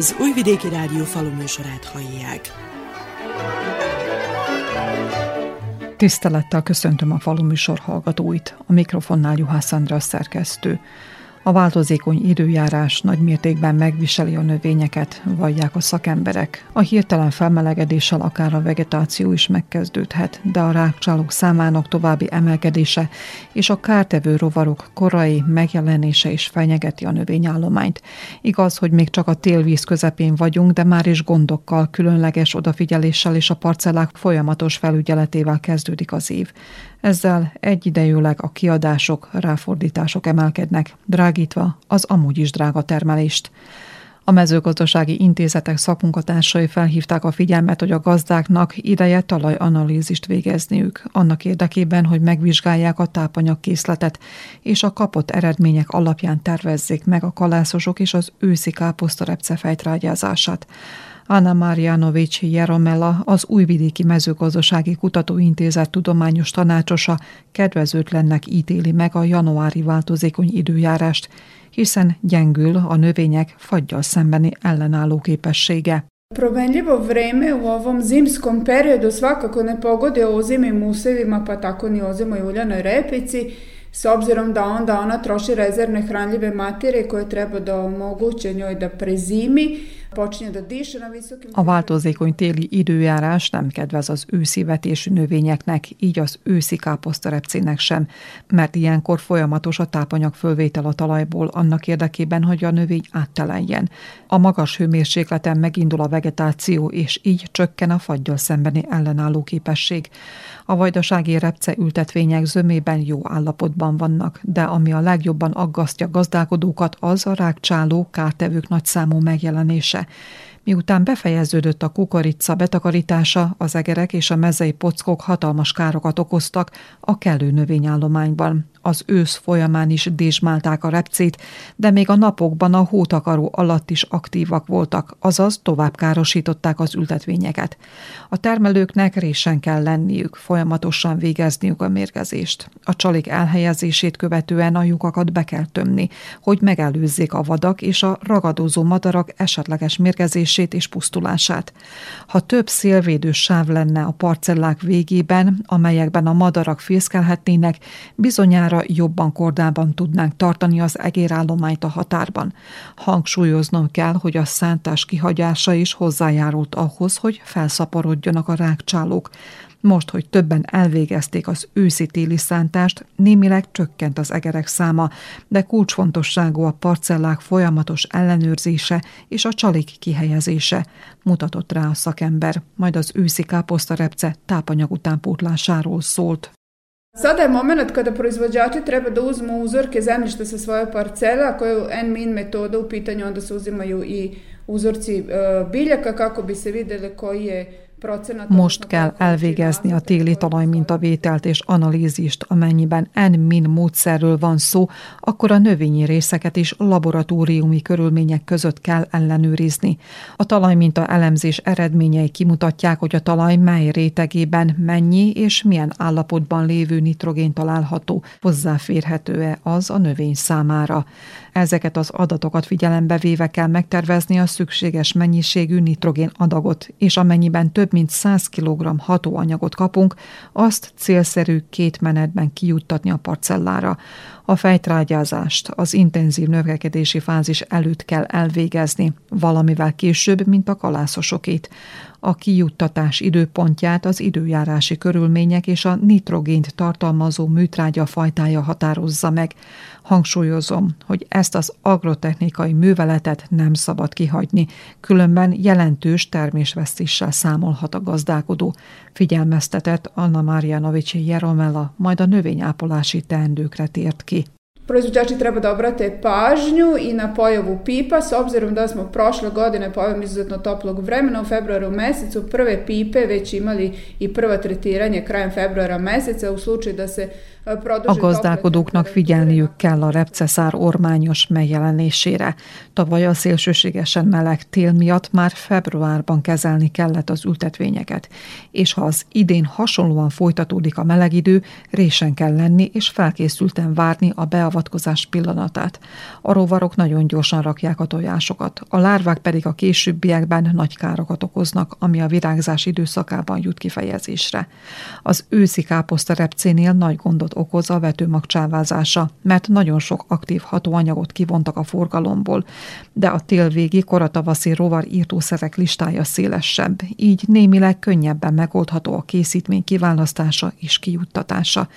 Az Újvidéki Rádió faluműsorát hallják. Tisztelettel köszöntöm a faluműsor hallgatóit, a mikrofonnál Juhász András szerkesztő. A változékony időjárás nagy mértékben megviseli a növényeket, vallják a szakemberek. A hirtelen felmelegedéssel akár a vegetáció is megkezdődhet, de a rákcsálók számának további emelkedése és a kártevő rovarok korai megjelenése is fenyegeti a növényállományt. Igaz, hogy még csak a télvíz közepén vagyunk, de már is gondokkal, különleges odafigyeléssel és a parcellák folyamatos felügyeletével kezdődik az év. Ezzel egyidejűleg a kiadások, ráfordítások emelkednek, drágítva az amúgy is drága termelést. A mezőgazdasági intézetek szakmunkatársai felhívták a figyelmet, hogy a gazdáknak ideje talajanalízist végezniük, annak érdekében, hogy megvizsgálják a tápanyagkészletet, és a kapott eredmények alapján tervezzék meg a kalászosok és az őszi káposzta repcefejtrágyázását. Anna Marjanovics Jeromela, az Újvidéki Mezőgazdasági Kutatóintézet tudományos tanácsosa kedvezőtlennek ítéli meg a januári változékony időjárást, hiszen gyengül a növények fagyjal szembeni ellenálló képessége. Promenljivo vreme u ovom zimskom periodu svakako ne pogodi ozimim usevima, pa tako ni ozimoj uljanoj repici, s obzirom da onda ona troši rezervne hranljive materije koje treba da omoguće njoj da prezimi, a változékony téli időjárás nem kedvez az őszi vetésű növényeknek, így az őszi káposztarepcének sem, mert ilyenkor folyamatos a tápanyag fölvétel a talajból annak érdekében, hogy a növény átteleljen. A magas hőmérsékleten megindul a vegetáció, és így csökken a fagyjal szembeni ellenálló képesség. A vajdasági repce ültetvények zömében jó állapotban vannak, de ami a legjobban aggasztja gazdálkodókat, az a rákcsáló kártevők nagyszámú megjelenése. Miután befejeződött a kukorica betakarítása, az egerek és a mezei pockok hatalmas károkat okoztak a kellő növényállományban az ősz folyamán is dézsmálták a repcét, de még a napokban a hótakaró alatt is aktívak voltak, azaz tovább károsították az ültetvényeket. A termelőknek résen kell lenniük, folyamatosan végezniük a mérgezést. A csalik elhelyezését követően a lyukakat be kell tömni, hogy megelőzzék a vadak és a ragadozó madarak esetleges mérgezését és pusztulását. Ha több szélvédő sáv lenne a parcellák végében, amelyekben a madarak fészkelhetnének, bizonyára bizonyára jobban kordában tudnánk tartani az egérállományt a határban. Hangsúlyoznom kell, hogy a szántás kihagyása is hozzájárult ahhoz, hogy felszaporodjanak a rákcsálók. Most, hogy többen elvégezték az őszi-téli szántást, némileg csökkent az egerek száma, de kulcsfontosságú a parcellák folyamatos ellenőrzése és a csalik kihelyezése, mutatott rá a szakember, majd az őszi káposztarepce tápanyag utánpótlásáról szólt. Sada je moment kada proizvođači treba da uzmu uzorke zemljišta sa svoje parcele, ako je N-min metoda u pitanju, onda se uzimaju i uzorci e, biljaka kako bi se videli koji je Most kell elvégezni a téli talajmintavételt és analízist, amennyiben N-min módszerről van szó, akkor a növényi részeket is laboratóriumi körülmények között kell ellenőrizni. A talajminta elemzés eredményei kimutatják, hogy a talaj mely rétegében mennyi és milyen állapotban lévő nitrogén található, hozzáférhető-e az a növény számára. Ezeket az adatokat figyelembe véve kell megtervezni a szükséges mennyiségű nitrogén adagot, és amennyiben több mint 100 kg hatóanyagot kapunk, azt célszerű két menetben kijuttatni a parcellára. A fejtrágyázást az intenzív növekedési fázis előtt kell elvégezni, valamivel később, mint a kalászosokét. A kijuttatás időpontját az időjárási körülmények és a nitrogént tartalmazó műtrágya fajtája határozza meg. Hangsúlyozom, hogy ezt az agrotechnikai műveletet nem szabad kihagyni, különben jelentős termésvesztéssel számolhat a gazdálkodó, figyelmeztetett Anna Marjanovics Jeromela, majd a növényápolási teendőkre tért ki. Proizvođači treba da obrate pažnju i na pojavu pipa, s obzirom da smo prošle godine pojavom izuzetno toplog vremena u februaru mesecu prve pipe već imali i prvo tretiranje krajem februara meseca u slučaju da se A gazdálkodóknak figyelniük kell a repceszár ormányos megjelenésére. Tavaly a szélsőségesen meleg tél miatt már februárban kezelni kellett az ültetvényeket, és ha az idén hasonlóan folytatódik a meleg idő, résen kell lenni és felkészülten várni a beavatkozás pillanatát. A rovarok nagyon gyorsan rakják a tojásokat, a lárvák pedig a későbbiekben nagy károkat okoznak, ami a virágzás időszakában jut kifejezésre. Az őszi káposzta repcénél nagy gondot okoz a vetőmag csávázása, mert nagyon sok aktív hatóanyagot kivontak a forgalomból, de a télvégi koratavaszi rovar írtószerek listája szélesebb, így némileg könnyebben megoldható a készítmény kiválasztása és kijuttatása.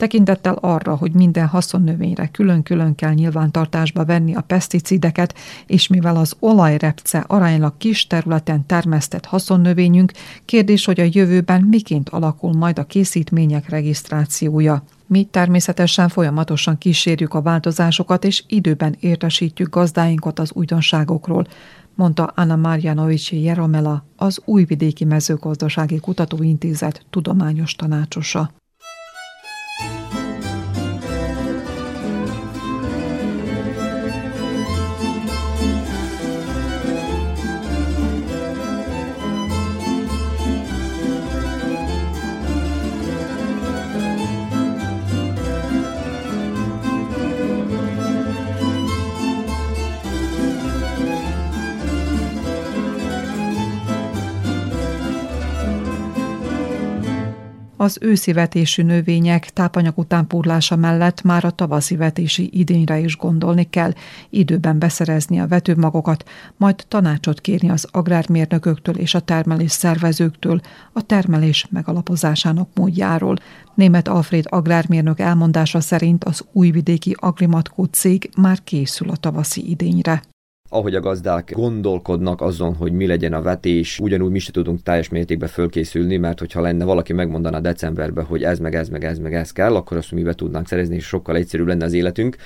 Tekintettel arra, hogy minden haszonnövényre külön-külön kell nyilvántartásba venni a peszticideket, és mivel az olajrepce aránylag kis területen termesztett haszonnövényünk, kérdés, hogy a jövőben miként alakul majd a készítmények regisztrációja. Mi természetesen folyamatosan kísérjük a változásokat, és időben értesítjük gazdáinkat az újdonságokról, mondta Anna Marjanovici Jeromela, az Újvidéki Mezőgazdasági Kutatóintézet tudományos tanácsosa. Az őszi vetésű növények tápanyag utánpúrlása mellett már a tavaszi vetési idényre is gondolni kell, időben beszerezni a vetőmagokat, majd tanácsot kérni az agrármérnököktől és a termelés szervezőktől a termelés megalapozásának módjáról. Német Alfred agrármérnök elmondása szerint az újvidéki Agrimatkó cég már készül a tavaszi idényre ahogy a gazdák gondolkodnak azon, hogy mi legyen a vetés, ugyanúgy mi se tudunk teljes mértékben fölkészülni, mert hogyha lenne valaki megmondaná decemberben, hogy ez meg ez meg ez meg ez kell, akkor azt mi be tudnánk szerezni, és sokkal egyszerűbb lenne az életünk.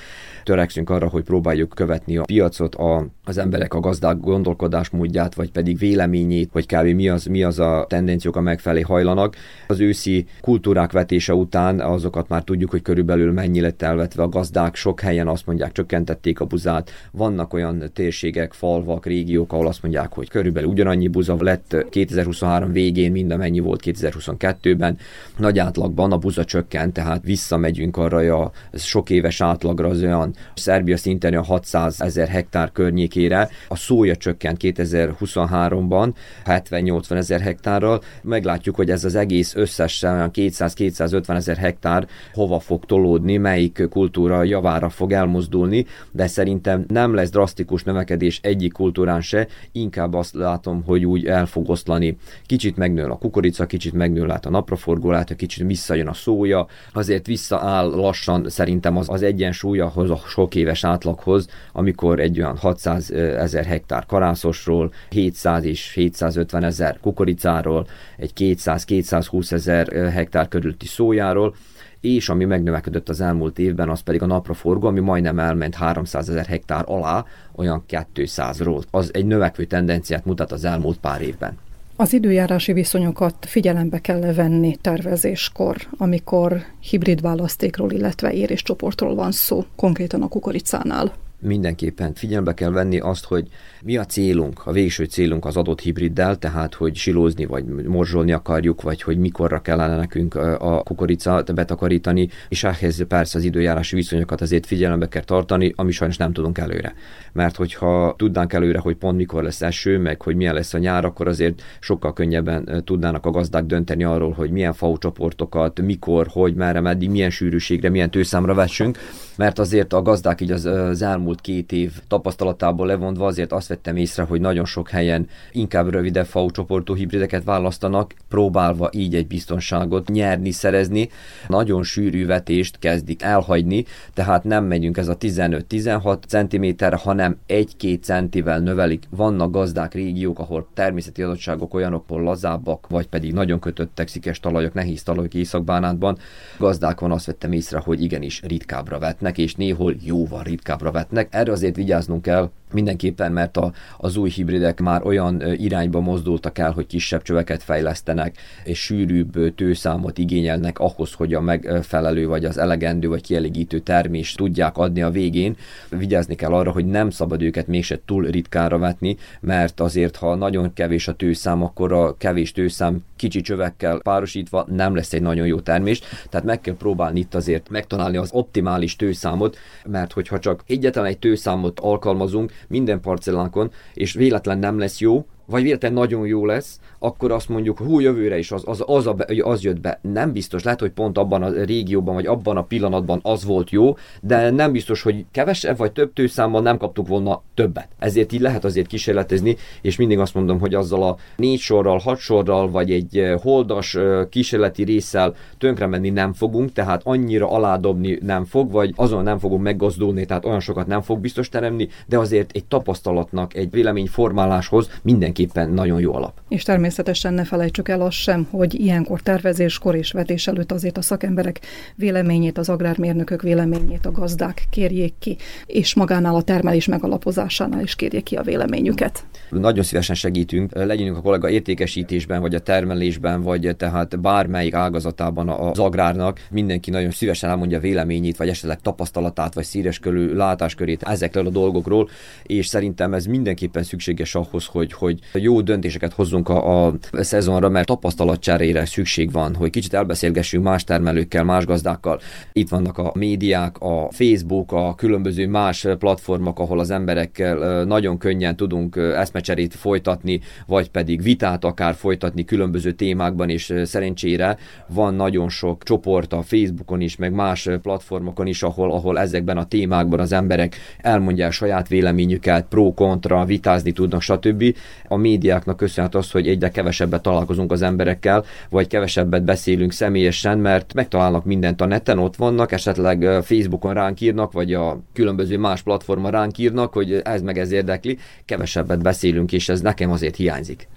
Törekszünk arra, hogy próbáljuk követni a piacot, a, az emberek a gazdák gondolkodásmódját, vagy pedig véleményét, hogy kb. mi az, mi az a tendenciók, a megfelé hajlanak. Az őszi kultúrák vetése után azokat már tudjuk, hogy körülbelül mennyi lett elvetve a gazdák. Sok helyen azt mondják, csökkentették a buzát. Vannak olyan tér térségek, falvak, régiók, ahol azt mondják, hogy körülbelül ugyanannyi buza lett 2023 végén, mint amennyi volt 2022-ben. Nagy átlagban a buza csökkent, tehát visszamegyünk arra a sok éves átlagra, az olyan Szerbia szinten a 600 ezer hektár környékére. A szója csökkent 2023-ban 70-80 ezer hektárral. Meglátjuk, hogy ez az egész összesen 200-250 ezer hektár hova fog tolódni, melyik kultúra javára fog elmozdulni, de szerintem nem lesz drasztikus növekedés egyik kultúrán se, inkább azt látom, hogy úgy el fog oszlani. Kicsit megnő a kukorica, kicsit megnő lát a napraforgó, kicsit visszajön a szója, azért visszaáll lassan szerintem az, az egyensúly ahhoz a sok éves átlaghoz, amikor egy olyan 600 ezer hektár karászosról, 700 és 750 ezer kukoricáról, egy 200-220 ezer hektár körülti szójáról, és ami megnövekedett az elmúlt évben, az pedig a napraforgó, ami majdnem elment 300 ezer hektár alá, olyan 200-ról. Az egy növekvő tendenciát mutat az elmúlt pár évben. Az időjárási viszonyokat figyelembe kell venni tervezéskor, amikor hibrid választékról, illetve éréscsoportról van szó, konkrétan a kukoricánál mindenképpen figyelembe kell venni azt, hogy mi a célunk, a végső célunk az adott hibriddel, tehát hogy silózni vagy morzsolni akarjuk, vagy hogy mikorra kellene nekünk a kukoricát betakarítani, és ehhez persze az időjárási viszonyokat azért figyelembe kell tartani, ami sajnos nem tudunk előre. Mert hogyha tudnánk előre, hogy pont mikor lesz eső, meg hogy milyen lesz a nyár, akkor azért sokkal könnyebben tudnának a gazdák dönteni arról, hogy milyen csoportokat, mikor, hogy, merre, meddig, milyen sűrűségre, milyen tőszámra vessünk, mert azért a gazdák így az, az elmúlt két év tapasztalatából levonva azért azt vettem észre, hogy nagyon sok helyen inkább rövidebb FAU csoportú hibrideket választanak, próbálva így egy biztonságot nyerni, szerezni. Nagyon sűrű vetést kezdik elhagyni, tehát nem megyünk ez a 15-16 cm, hanem 1-2 centivel növelik. Vannak gazdák régiók, ahol természeti adottságok olyanok, ahol lazábbak, vagy pedig nagyon kötöttek szikes talajok, nehéz talajok északbánátban. Gazdákon azt vettem észre, hogy igenis ritkábbra vetnek, és néhol jóval ritkábbra vetnek. Erre azért vigyáznunk kell, mindenképpen, mert a, az új hibridek már olyan irányba mozdultak el, hogy kisebb csöveket fejlesztenek, és sűrűbb tőszámot igényelnek ahhoz, hogy a megfelelő, vagy az elegendő, vagy kielégítő termést tudják adni a végén. Vigyázni kell arra, hogy nem szabad őket mégse túl ritkára vetni, mert azért, ha nagyon kevés a tőszám, akkor a kevés tőszám kicsi csövekkel párosítva nem lesz egy nagyon jó termés, tehát meg kell próbálni itt azért megtalálni az optimális tőszámot, mert hogyha csak egyetlen egy tőszámot alkalmazunk minden parcellánkon, és véletlen nem lesz jó, vagy véletlenül nagyon jó lesz, akkor azt mondjuk, hú, jövőre is az, az, az, a, az jött be. Nem biztos, lehet, hogy pont abban a régióban, vagy abban a pillanatban az volt jó, de nem biztos, hogy kevesebb vagy több tőszámmal nem kaptuk volna többet. Ezért így lehet azért kísérletezni, és mindig azt mondom, hogy azzal a négy sorral, hat sorral, vagy egy eh, holdas eh, kísérleti résszel tönkre menni nem fogunk, tehát annyira aládobni nem fog, vagy azon nem fogunk meggazdulni, tehát olyan sokat nem fog biztos teremni, de azért egy tapasztalatnak, egy véleményformáláshoz mindenképpen nagyon jó alap. És természetesen természetesen ne felejtsük el azt sem, hogy ilyenkor tervezéskor és vetés előtt azért a szakemberek véleményét, az agrármérnökök véleményét, a gazdák kérjék ki, és magánál a termelés megalapozásánál is kérjék ki a véleményüket. Nagyon szívesen segítünk, legyünk a kollega értékesítésben, vagy a termelésben, vagy tehát bármelyik ágazatában az agrárnak, mindenki nagyon szívesen elmondja véleményét, vagy esetleg tapasztalatát, vagy széleskörű látáskörét ezekről a dolgokról, és szerintem ez mindenképpen szükséges ahhoz, hogy, hogy jó döntéseket hozzunk a, a a szezonra, mert tapasztalatcserére szükség van, hogy kicsit elbeszélgessünk más termelőkkel, más gazdákkal. Itt vannak a médiák, a Facebook, a különböző más platformok, ahol az emberekkel nagyon könnyen tudunk eszmecserét folytatni, vagy pedig vitát akár folytatni különböző témákban, és szerencsére van nagyon sok csoport a Facebookon is, meg más platformokon is, ahol, ahol ezekben a témákban az emberek elmondják saját véleményüket, pro-kontra, vitázni tudnak, stb. A médiáknak köszönhet az, hogy egyre kevesebbet találkozunk az emberekkel, vagy kevesebbet beszélünk személyesen, mert megtalálnak mindent a neten, ott vannak, esetleg Facebookon ránk írnak, vagy a különböző más platformon ránk írnak, hogy ez meg ez érdekli, kevesebbet beszélünk, és ez nekem azért hiányzik.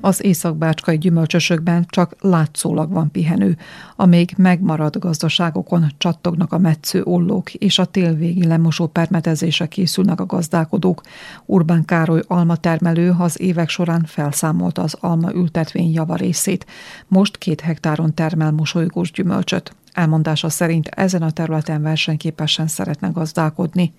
Az északbácskai gyümölcsösökben csak látszólag van pihenő. A még megmaradt gazdaságokon csattognak a metsző ollók, és a télvégi lemosó permetezése készülnek a gazdálkodók. Urbán Károly almatermelő az évek során felszámolta az alma ültetvény javarészét. Most két hektáron termel mosolygós gyümölcsöt. Elmondása szerint ezen a területen versenyképesen szeretne gazdálkodni.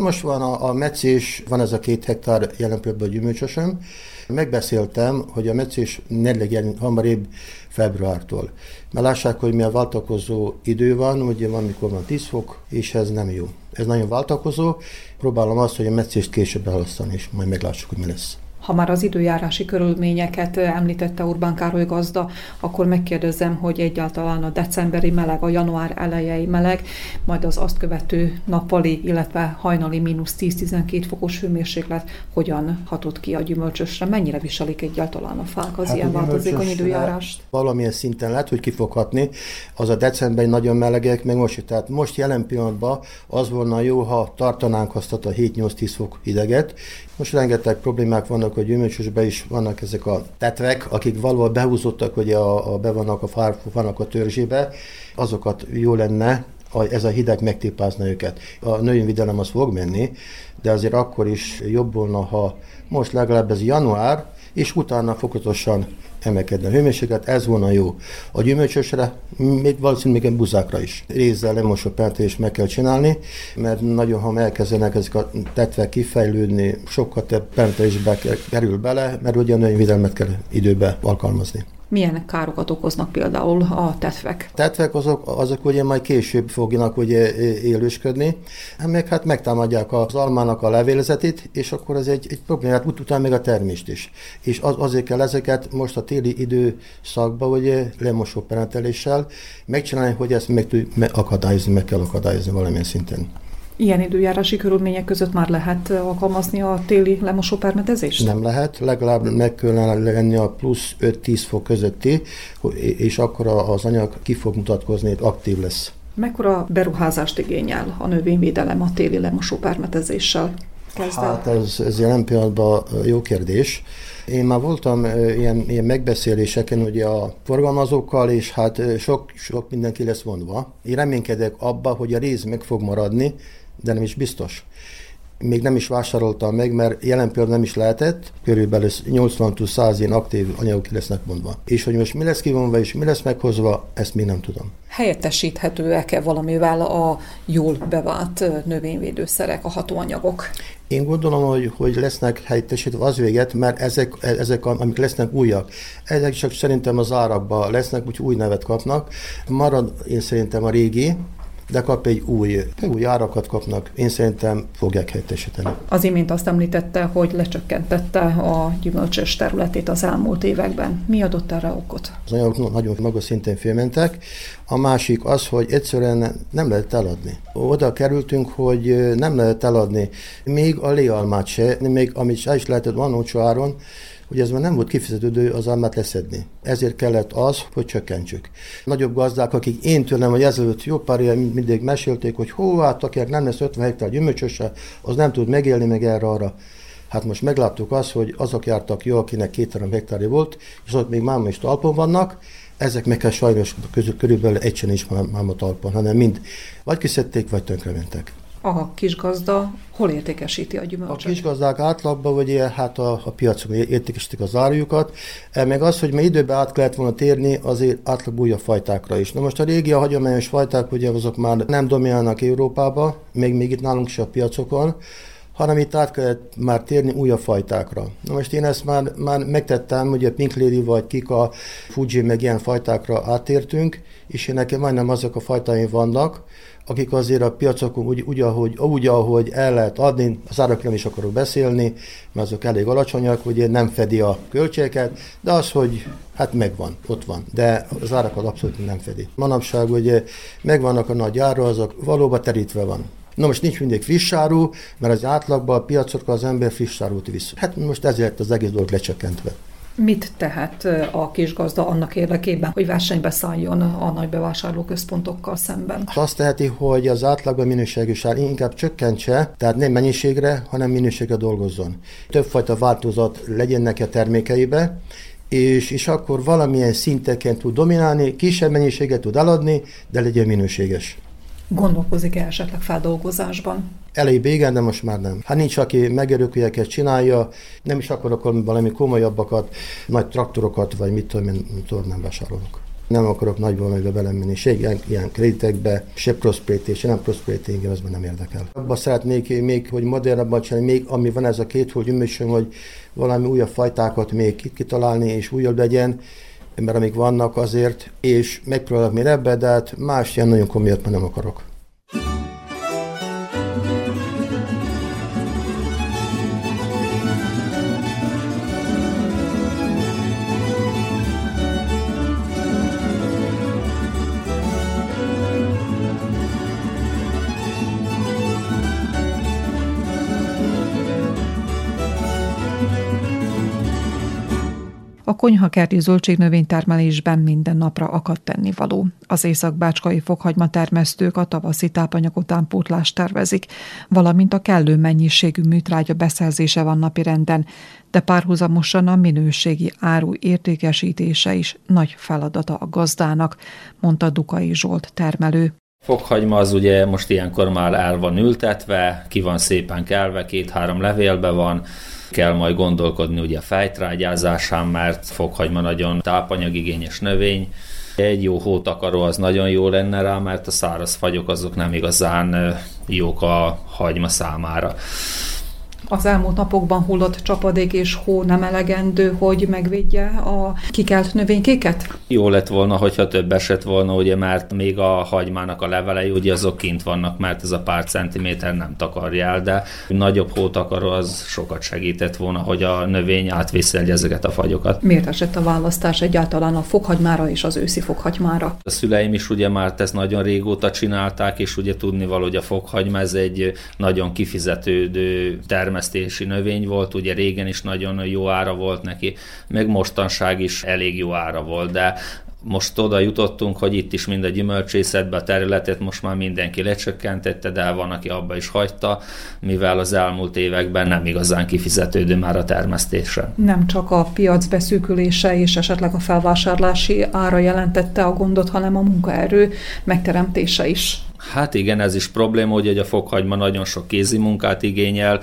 Most van a, a meccés, van ez a két hektár jelen pillanatban gyümölcsösöm. Megbeszéltem, hogy a meccés ne legyen hamarabb februártól. Mert lássák, hogy milyen váltakozó idő van, ugye van, mikor van 10 fok, és ez nem jó. Ez nagyon váltakozó. Próbálom azt, hogy a meccést később elosztani, és majd meglássuk, hogy mi lesz. Ha már az időjárási körülményeket említette Urbán Károly gazda, akkor megkérdezem, hogy egyáltalán a decemberi meleg, a január elejei meleg, majd az azt követő nappali, illetve hajnali mínusz 10-12 fokos hőmérséklet hogyan hatott ki a gyümölcsösre? Mennyire viselik egyáltalán a fák az hát ilyen változékony időjárást? Valamilyen szinten lehet, hogy kifoghatni. Az a decemberi nagyon melegek, meg most, tehát most jelen pillanatban az volna jó, ha tartanánk azt a 7-8-10 fok hideget. Most rengeteg problémák vannak a gyümölcsösben is, vannak ezek a tetvek, akik valahol behúzottak, hogy a, a be vannak a fárfának a törzsébe, azokat jó lenne, ez a hideg megtépázna őket. A növényvédelem az fog menni, de azért akkor is jobb volna, ha most legalább ez január, és utána fokozatosan emelkedne a hőmérséklet, ez volna jó. A gyümölcsösre, még valószínűleg még buzákra is. Rézzel lemosó is meg kell csinálni, mert nagyon hamar elkezdenek ezek a tetvek kifejlődni, sokkal több is be kerül bele, mert ugye a növényvédelmet kell időbe alkalmazni. Milyen károkat okoznak például a tetvek? Tetvek azok, azok ugye majd később fognak ugye élősködni, meg hát megtámadják az almának a levélzetét, és akkor ez egy, egy problémát, utána meg a termést is. És az, azért kell ezeket most a téli időszakban ugye lemosó peneteléssel megcsinálni, hogy ezt meg, meg akadályozni, meg kell akadályozni valamilyen szinten. Ilyen időjárási körülmények között már lehet alkalmazni a téli lemosópermetezést? Nem lehet, legalább meg kellene lenni a plusz 5-10 fok közötti, és akkor az anyag ki fog mutatkozni, aktív lesz. Mekkora beruházást igényel a növényvédelem a téli lemosópermetezéssel? Hát ez, ez jelen pillanatban jó kérdés. Én már voltam ilyen, ilyen megbeszéléseken ugye a forgalmazókkal, és hát sok, sok mindenki lesz vonva. Én reménykedek abba, hogy a rész meg fog maradni, de nem is biztos. Még nem is vásároltam meg, mert jelen pillanatban nem is lehetett, körülbelül 80-100 ilyen aktív anyagok ki lesznek mondva. És hogy most mi lesz kivonva és mi lesz meghozva, ezt még nem tudom. Helyettesíthetőek-e valamivel a jól bevált növényvédőszerek, a hatóanyagok? Én gondolom, hogy, hogy lesznek helyettesítve az véget, mert ezek, ezek, amik lesznek újak, ezek csak szerintem az árakban lesznek, úgyhogy új nevet kapnak. Marad én szerintem a régi, de kap egy új, új árakat kapnak, én szerintem fogják helyettesíteni. Az imént azt említette, hogy lecsökkentette a gyümölcsös területét az elmúlt években. Mi adott erre okot? Az anyagok nagyon magas szinten félmentek. A másik az, hogy egyszerűen nem lehet eladni. Oda kerültünk, hogy nem lehet eladni. Még a léalmát se, még amit is lehetett van áron, hogy ez már nem volt kifizetődő az almát leszedni. Ezért kellett az, hogy csökkentsük. Nagyobb gazdák, akik én tőlem, hogy ezelőtt jó pár mindig mesélték, hogy hó, hát akinek nem lesz 50 hektár gyümölcsöse, az nem tud megélni meg erre arra. Hát most megláttuk azt, hogy azok jártak jó, akinek két-három hektárja volt, és azok még máma is talpon vannak, ezek meg kell sajnos közül körülbelül egy sem is máma talpon, hanem mind vagy kiszedték, vagy tönkrementek a kisgazda hol értékesíti a gyümölcsöt? A kisgazdák átlagban ugye hát a, a piacon értékesítik az árujukat, e, meg az, hogy mi időben át kellett volna térni, azért átlag újabb fajtákra is. Na most a régi, a hagyományos fajták, ugye azok már nem dominálnak Európába, még, még itt nálunk is a piacokon, hanem itt át kellett már térni újabb fajtákra. Na most én ezt már, már megtettem, ugye Pink Lady vagy Kika, Fuji, meg ilyen fajtákra átértünk, és én nekem majdnem azok a fajtáim vannak, akik azért a piacokon úgy, úgy, ahogy, úgy, ahogy el lehet adni, az nem is akarok beszélni, mert azok elég alacsonyak, ugye nem fedi a költségeket, de az, hogy hát megvan, ott van, de az árakat abszolút nem fedi. Manapság ugye megvannak a nagy ára, azok valóban terítve van. Na most nincs mindig friss áru, mert az átlagban a piacokra az ember friss árut visz. Hát most ezért az egész dolog lecsökkentve. Mit tehet a kisgazda annak érdekében, hogy versenybe szálljon a nagy bevásárlóközpontokkal szemben? Azt teheti, hogy az átlagban minőségű sár inkább csökkentse, tehát nem mennyiségre, hanem minőségre dolgozzon. Többfajta változat legyen neki a termékeibe, és, és akkor valamilyen szinteken tud dominálni, kisebb mennyiséget tud eladni, de legyen minőséges. Gondolkozik-e esetleg feldolgozásban? Elég igen, de most már nem. Hát nincs, aki megörökülyeket csinálja, nem is akarok valami komolyabbakat, nagy traktorokat, vagy mit tudom én, nem vásárolok. Nem akarok nagy valamibe belemenni, se ilyen, ilyen kreditekbe, se prosperity, se nem prosperity, engem ez már nem érdekel. Abba szeretnék még, hogy modernabban csinálni, még ami van ez a két hogy gyümölcsön, hogy valami újabb fajtákat még kitalálni, és újabb legyen, mert amik vannak azért, és megpróbálok még ebbe, de hát más ilyen nagyon komolyat már nem akarok. Konyhakerti zöldségnövénytermelésben minden napra akad tennivaló. Az északbácskai fokhagyma termesztők a tavaszi tápanyag utánpótlást tervezik, valamint a kellő mennyiségű műtrágya beszerzése van napirenden, de párhuzamosan a minőségi áru értékesítése is nagy feladata a gazdának, mondta Dukai Zsolt termelő. Fokhagyma az ugye most ilyenkor már el van ültetve, ki van szépen kelve, két-három levélbe van, kell majd gondolkodni ugye a fejtrágyázásán, mert fokhagyma nagyon tápanyagigényes növény. Egy jó hótakaró az nagyon jó lenne rá, mert a száraz fagyok azok nem igazán jók a hagyma számára. Az elmúlt napokban hullott csapadék és hó nem elegendő, hogy megvédje a kikelt növénykéket? Jó lett volna, hogyha több esett volna, ugye, mert még a hagymának a levelei, ugye azok kint vannak, mert ez a pár centiméter nem takarja el, de nagyobb hótakaró az sokat segített volna, hogy a növény átviszelje ezeket a fagyokat. Miért esett a választás egyáltalán a fokhagymára és az őszi fokhagymára? A szüleim is ugye már ezt nagyon régóta csinálták, és ugye tudni való, hogy a fokhagyma ez egy nagyon kifizetődő termesztési növény volt, ugye régen is nagyon jó ára volt neki, meg mostanság is elég jó ára volt, de most oda jutottunk, hogy itt is mind a gyümölcsészetbe a területet most már mindenki lecsökkentette, de van, aki abba is hagyta, mivel az elmúlt években nem igazán kifizetődő már a termesztése. Nem csak a piac beszűkülése és esetleg a felvásárlási ára jelentette a gondot, hanem a munkaerő megteremtése is. Hát igen, ez is probléma, hogy a fokhagyma nagyon sok kézi munkát igényel,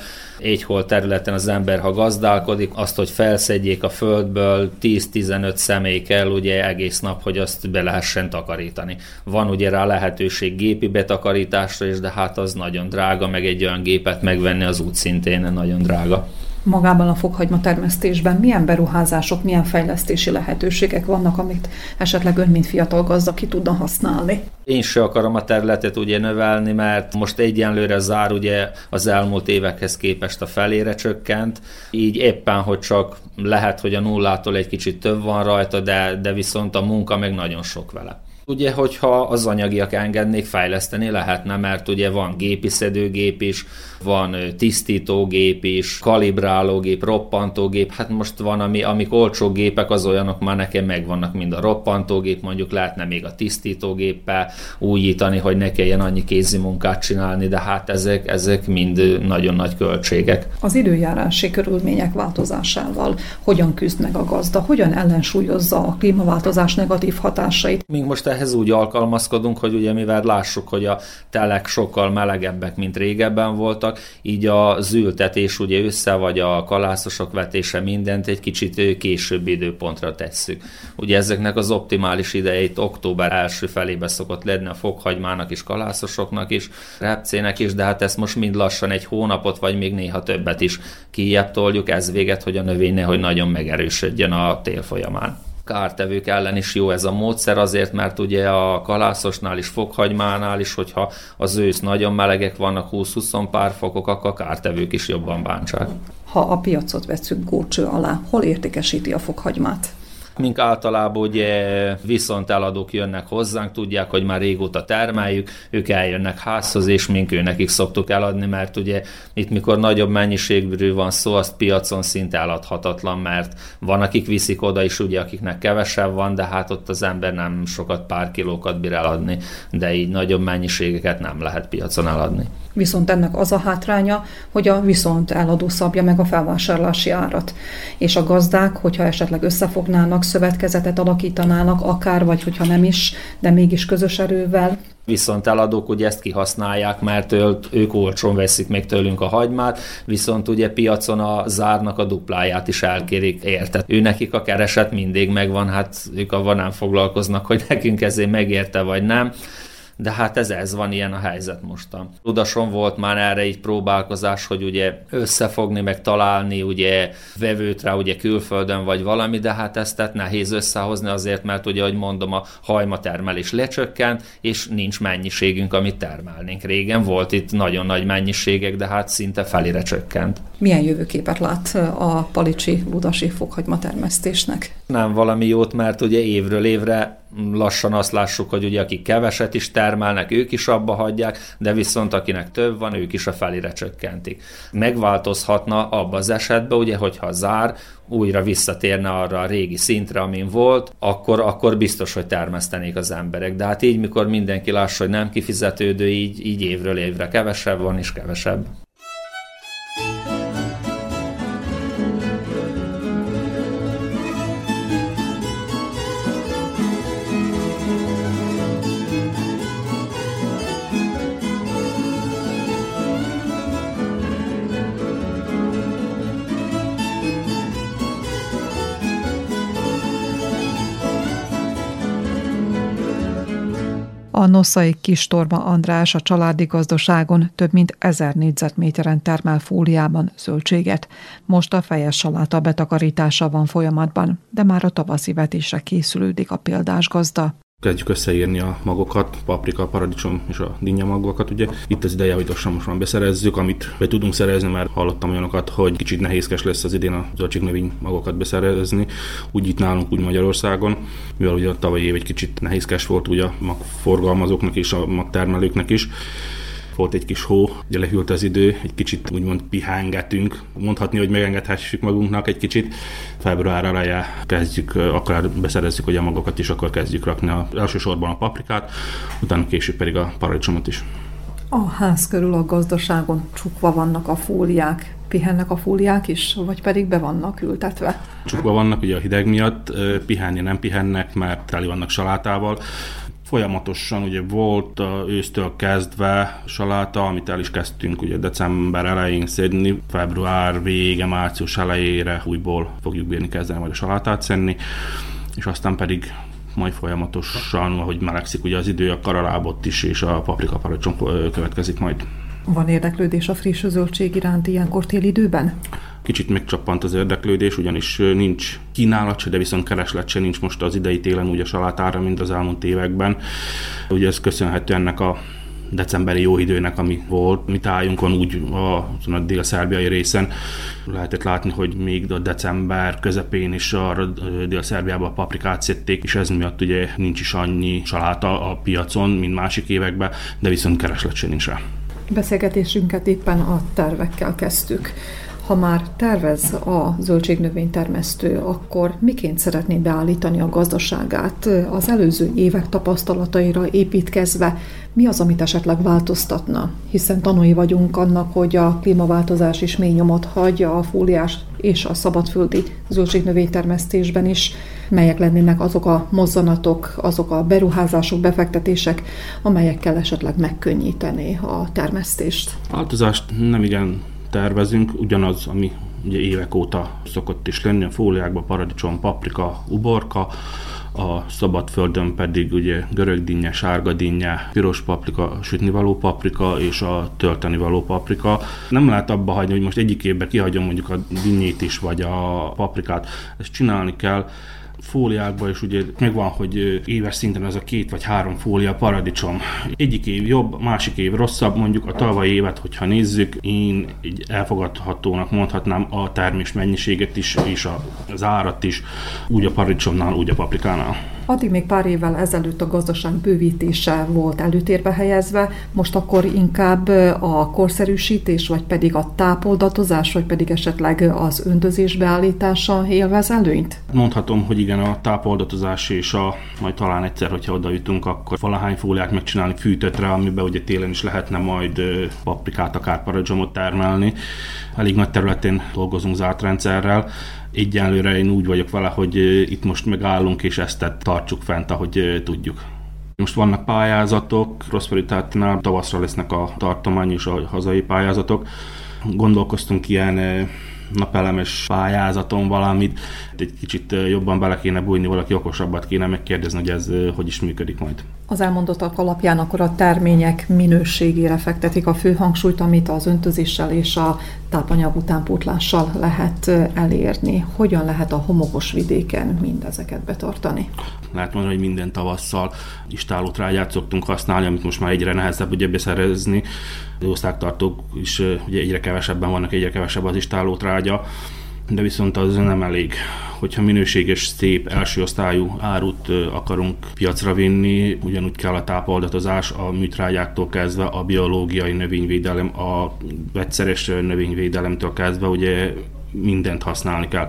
hol területen az ember, ha gazdálkodik, azt, hogy felszedjék a földből 10-15 személy kell ugye egész nap, hogy azt be lehessen takarítani. Van ugye rá lehetőség gépi betakarításra is, de hát az nagyon drága, meg egy olyan gépet megvenni az út szintén nagyon drága magában a fokhagyma termesztésben milyen beruházások, milyen fejlesztési lehetőségek vannak, amit esetleg ön, mint fiatal gazda ki tudna használni? Én se akarom a területet ugye növelni, mert most egyenlőre zár ugye az elmúlt évekhez képest a felére csökkent, így éppen, hogy csak lehet, hogy a nullától egy kicsit több van rajta, de, de viszont a munka meg nagyon sok vele. Ugye, hogyha az anyagiak engednék, fejleszteni lehetne, mert ugye van gépi szedőgép is, van tisztítógép is, kalibrálógép, roppantógép, hát most van, ami, amik olcsó gépek, az olyanok már nekem megvannak, mind a roppantógép, mondjuk lehetne még a tisztítógéppel újítani, hogy ne kelljen annyi kézi munkát csinálni, de hát ezek, ezek mind nagyon nagy költségek. Az időjárási körülmények változásával hogyan küzd meg a gazda, hogyan ellensúlyozza a klímaváltozás negatív hatásait? Mink most ehhez úgy alkalmazkodunk, hogy ugye mivel lássuk, hogy a telek sokkal melegebbek, mint régebben voltak, így a zültetés ugye össze, vagy a kalászosok vetése mindent egy kicsit később időpontra tesszük. Ugye ezeknek az optimális idejét október első felébe szokott lenni a fokhagymának is, kalászosoknak is, repcének is, de hát ezt most mind lassan egy hónapot, vagy még néha többet is kijebb toljuk, ez véget, hogy a növény nehogy nagyon megerősödjön a tél folyamán kártevők ellen is jó ez a módszer, azért, mert ugye a kalászosnál is, fokhagymánál is, hogyha az ősz nagyon melegek vannak, 20-20 pár fokok, akkor a kártevők is jobban bántsák. Ha a piacot veszük górcső alá, hol értékesíti a fokhagymát? Mink általában ugye viszont eladók jönnek hozzánk, tudják, hogy már régóta termeljük, ők eljönnek házhoz, és mink ő nekik szoktuk eladni, mert ugye itt mikor nagyobb mennyiségű van szó, azt piacon szinte eladhatatlan, mert van, akik viszik oda is, ugye, akiknek kevesebb van, de hát ott az ember nem sokat, pár kilókat bír eladni, de így nagyobb mennyiségeket nem lehet piacon eladni. Viszont ennek az a hátránya, hogy a viszont eladó szabja meg a felvásárlási árat. És a gazdák, hogyha esetleg összefognának, szövetkezetet alakítanának, akár, vagy hogyha nem is, de mégis közös erővel, viszont eladók ugye ezt kihasználják, mert ők olcsón veszik még tőlünk a hagymát, viszont ugye piacon a zárnak a dupláját is elkérik, érted? Ő nekik a kereset mindig megvan, hát ők avval nem foglalkoznak, hogy nekünk ezért megérte vagy nem de hát ez, ez van, ilyen a helyzet mostan. Tudason volt már erre egy próbálkozás, hogy ugye összefogni, meg találni ugye vevőt rá ugye külföldön vagy valami, de hát ezt tehát nehéz összehozni azért, mert ugye, ahogy mondom, a hajma termelés lecsökkent, és nincs mennyiségünk, amit termelnénk. Régen volt itt nagyon nagy mennyiségek, de hát szinte felére csökkent. Milyen jövőképet lát a palicsi ludasi fokhagyma termesztésnek? Nem valami jót, mert ugye évről évre lassan azt lássuk, hogy ugye akik keveset is termelnek, ők is abba hagyják, de viszont akinek több van, ők is a felére csökkentik. Megváltozhatna abba az esetben, ugye, hogyha zár, újra visszatérne arra a régi szintre, amin volt, akkor, akkor biztos, hogy termesztenék az emberek. De hát így, mikor mindenki lássa, hogy nem kifizetődő, így, így évről évre kevesebb van és kevesebb. Nosszai Kistorma András a családi gazdaságon több mint ezer négyzetméteren termel fóliában zöldséget. Most a fejes saláta betakarítása van folyamatban, de már a tavaszi vetésre készülődik a példás gazda kezdjük összeírni a magokat, paprika, paradicsom és a dinnye magokat, ugye. Itt az ideje, hogy lassan beszerezzük, amit be tudunk szerezni, mert hallottam olyanokat, hogy kicsit nehézkes lesz az idén a zöldségnövény magokat beszerezni, úgy itt nálunk, úgy Magyarországon, mivel ugye a tavalyi év egy kicsit nehézkes volt ugye a magforgalmazóknak és a magtermelőknek is volt egy kis hó, ugye lehűlt az idő, egy kicsit úgymond pihengetünk, mondhatni, hogy megengedhessük magunknak egy kicsit. Február eleje kezdjük, akkor beszerezzük a magokat is, akkor kezdjük rakni a, elsősorban a paprikát, utána később pedig a paradicsomot is. A ház körül a gazdaságon csukva vannak a fóliák, pihennek a fóliák is, vagy pedig be vannak ültetve? Csukva vannak, ugye a hideg miatt, pihenni nem pihennek, mert teli vannak salátával. Folyamatosan ugye volt ősztől kezdve saláta, amit el is kezdtünk ugye december elején szedni, február vége, március elejére újból fogjuk bírni kezdeni majd a salátát szedni, és aztán pedig majd folyamatosan, ahogy melegszik ugye az idő, a karalábot is és a paprika paradicsom következik majd. Van érdeklődés a friss zöldség iránt ilyenkor téli időben? Kicsit megcsappant az érdeklődés, ugyanis nincs kínálat se, de viszont kereslet se nincs most az idei télen úgy a salátára, mint az elmúlt években. Ugye ez köszönhető ennek a decemberi jó időnek, ami volt. Mi tájunkon úgy a, a dél-szerbiai részen lehetett látni, hogy még a december közepén is a dél-szerbiában a paprikát szedték, és ez miatt ugye nincs is annyi saláta a piacon, mint másik években, de viszont kereslet se nincs rá. Beszélgetésünket éppen a tervekkel kezdtük. Ha már tervez a zöldségnövénytermesztő, akkor miként szeretné beállítani a gazdaságát az előző évek tapasztalataira építkezve? Mi az, amit esetleg változtatna? Hiszen tanúi vagyunk annak, hogy a klímaváltozás is mély nyomot hagy a fóliás és a szabadföldi zöldségnövénytermesztésben is. Melyek lennének azok a mozzanatok, azok a beruházások, befektetések, amelyekkel esetleg megkönnyíteni a termesztést? Változást nem igen tervezünk, ugyanaz, ami ugye évek óta szokott is lenni, a fóliákban paradicsom, paprika, uborka, a szabad földön pedig ugye görögdinnye, sárgadinnye, piros paprika, sütnivaló paprika és a töltenivaló paprika. Nem lehet abba hagyni, hogy most egyik évben kihagyom mondjuk a dinnyét is, vagy a paprikát. Ezt csinálni kell, fóliákban, és ugye megvan, hogy éves szinten ez a két vagy három fólia paradicsom. Egyik év jobb, másik év rosszabb, mondjuk a tavalyi évet, hogyha nézzük, én egy elfogadhatónak mondhatnám a termés mennyiséget is, és az árat is, úgy a paradicsomnál, úgy a paprikánál. Addig még pár évvel ezelőtt a gazdaság bővítése volt előtérbe helyezve, most akkor inkább a korszerűsítés, vagy pedig a tápoldatozás, vagy pedig esetleg az öntözés beállítása élvez előnyt? Mondhatom, hogy igen, a tápoldatozás és a, majd talán egyszer, hogyha oda jutunk, akkor valahány fóliát megcsinálni fűtöttre, amiben ugye télen is lehetne majd paprikát, akár paradzsomot termelni. Elég nagy területén dolgozunk zárt rendszerrel, egyenlőre én úgy vagyok vele, hogy itt most megállunk, és ezt tartsuk fent, ahogy tudjuk. Most vannak pályázatok, Prosperitátnál tavaszra lesznek a tartomány és a hazai pályázatok. Gondolkoztunk ilyen napelemes pályázaton valamit, egy kicsit jobban bele kéne bújni, valaki okosabbat kéne megkérdezni, hogy ez hogy is működik majd. Az elmondottak alapján akkor a termények minőségére fektetik a fő hangsúlyt, amit az öntözéssel és a tápanyag utánpótlással lehet elérni. Hogyan lehet a homokos vidéken mindezeket betartani? Lehet mondani, hogy minden tavasszal istálótrágyát szoktunk használni, amit most már egyre nehezebb ugye beszerezni. Az osztálytartók is ugye egyre kevesebben vannak, egyre kevesebb az istálótrágya de viszont az nem elég. Hogyha minőséges, szép, első osztályú árut akarunk piacra vinni, ugyanúgy kell a tápoldatozás a műtrágyáktól kezdve, a biológiai növényvédelem, a vegyszeres növényvédelemtől kezdve, ugye mindent használni kell.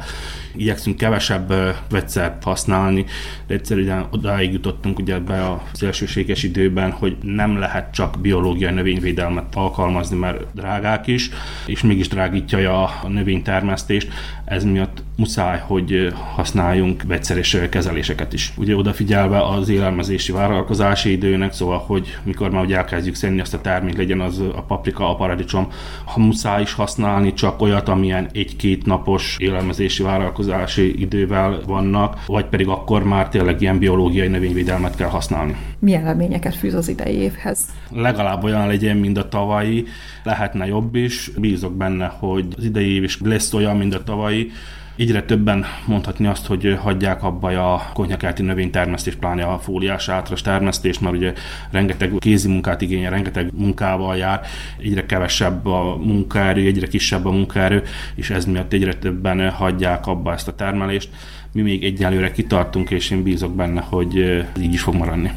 Igyekszünk kevesebb vegyszert használni, de egyszerűen odáig jutottunk ugye be a szélsőséges időben, hogy nem lehet csak biológiai növényvédelmet alkalmazni, mert drágák is, és mégis drágítja a növénytermesztést. Ez miatt muszáj, hogy használjunk vegyszeres kezeléseket is. Ugye odafigyelve az élelmezési vállalkozási időnek, szóval, hogy mikor már ugye elkezdjük szenni azt a termék, legyen az a paprika, a paradicsom, ha muszáj is használni csak olyat, amilyen egy-két napos élelmezési vállalkozási idővel vannak, vagy pedig akkor már tényleg ilyen biológiai növényvédelmet kell használni. Milyen reményeket fűz az idei évhez? Legalább olyan legyen, mint a tavalyi, lehetne jobb is. Bízok benne, hogy az idei év is lesz olyan, mint a tavalyi, Egyre többen mondhatni azt, hogy hagyják abba a konyhakerti növénytermesztés, pláne a fóliás átras termesztést, mert ugye rengeteg kézi munkát igényel, rengeteg munkával jár, egyre kevesebb a munkaerő, egyre kisebb a munkaerő, és ez miatt egyre többen hagyják abba ezt a termelést. Mi még egyelőre kitartunk, és én bízok benne, hogy így is fog maradni.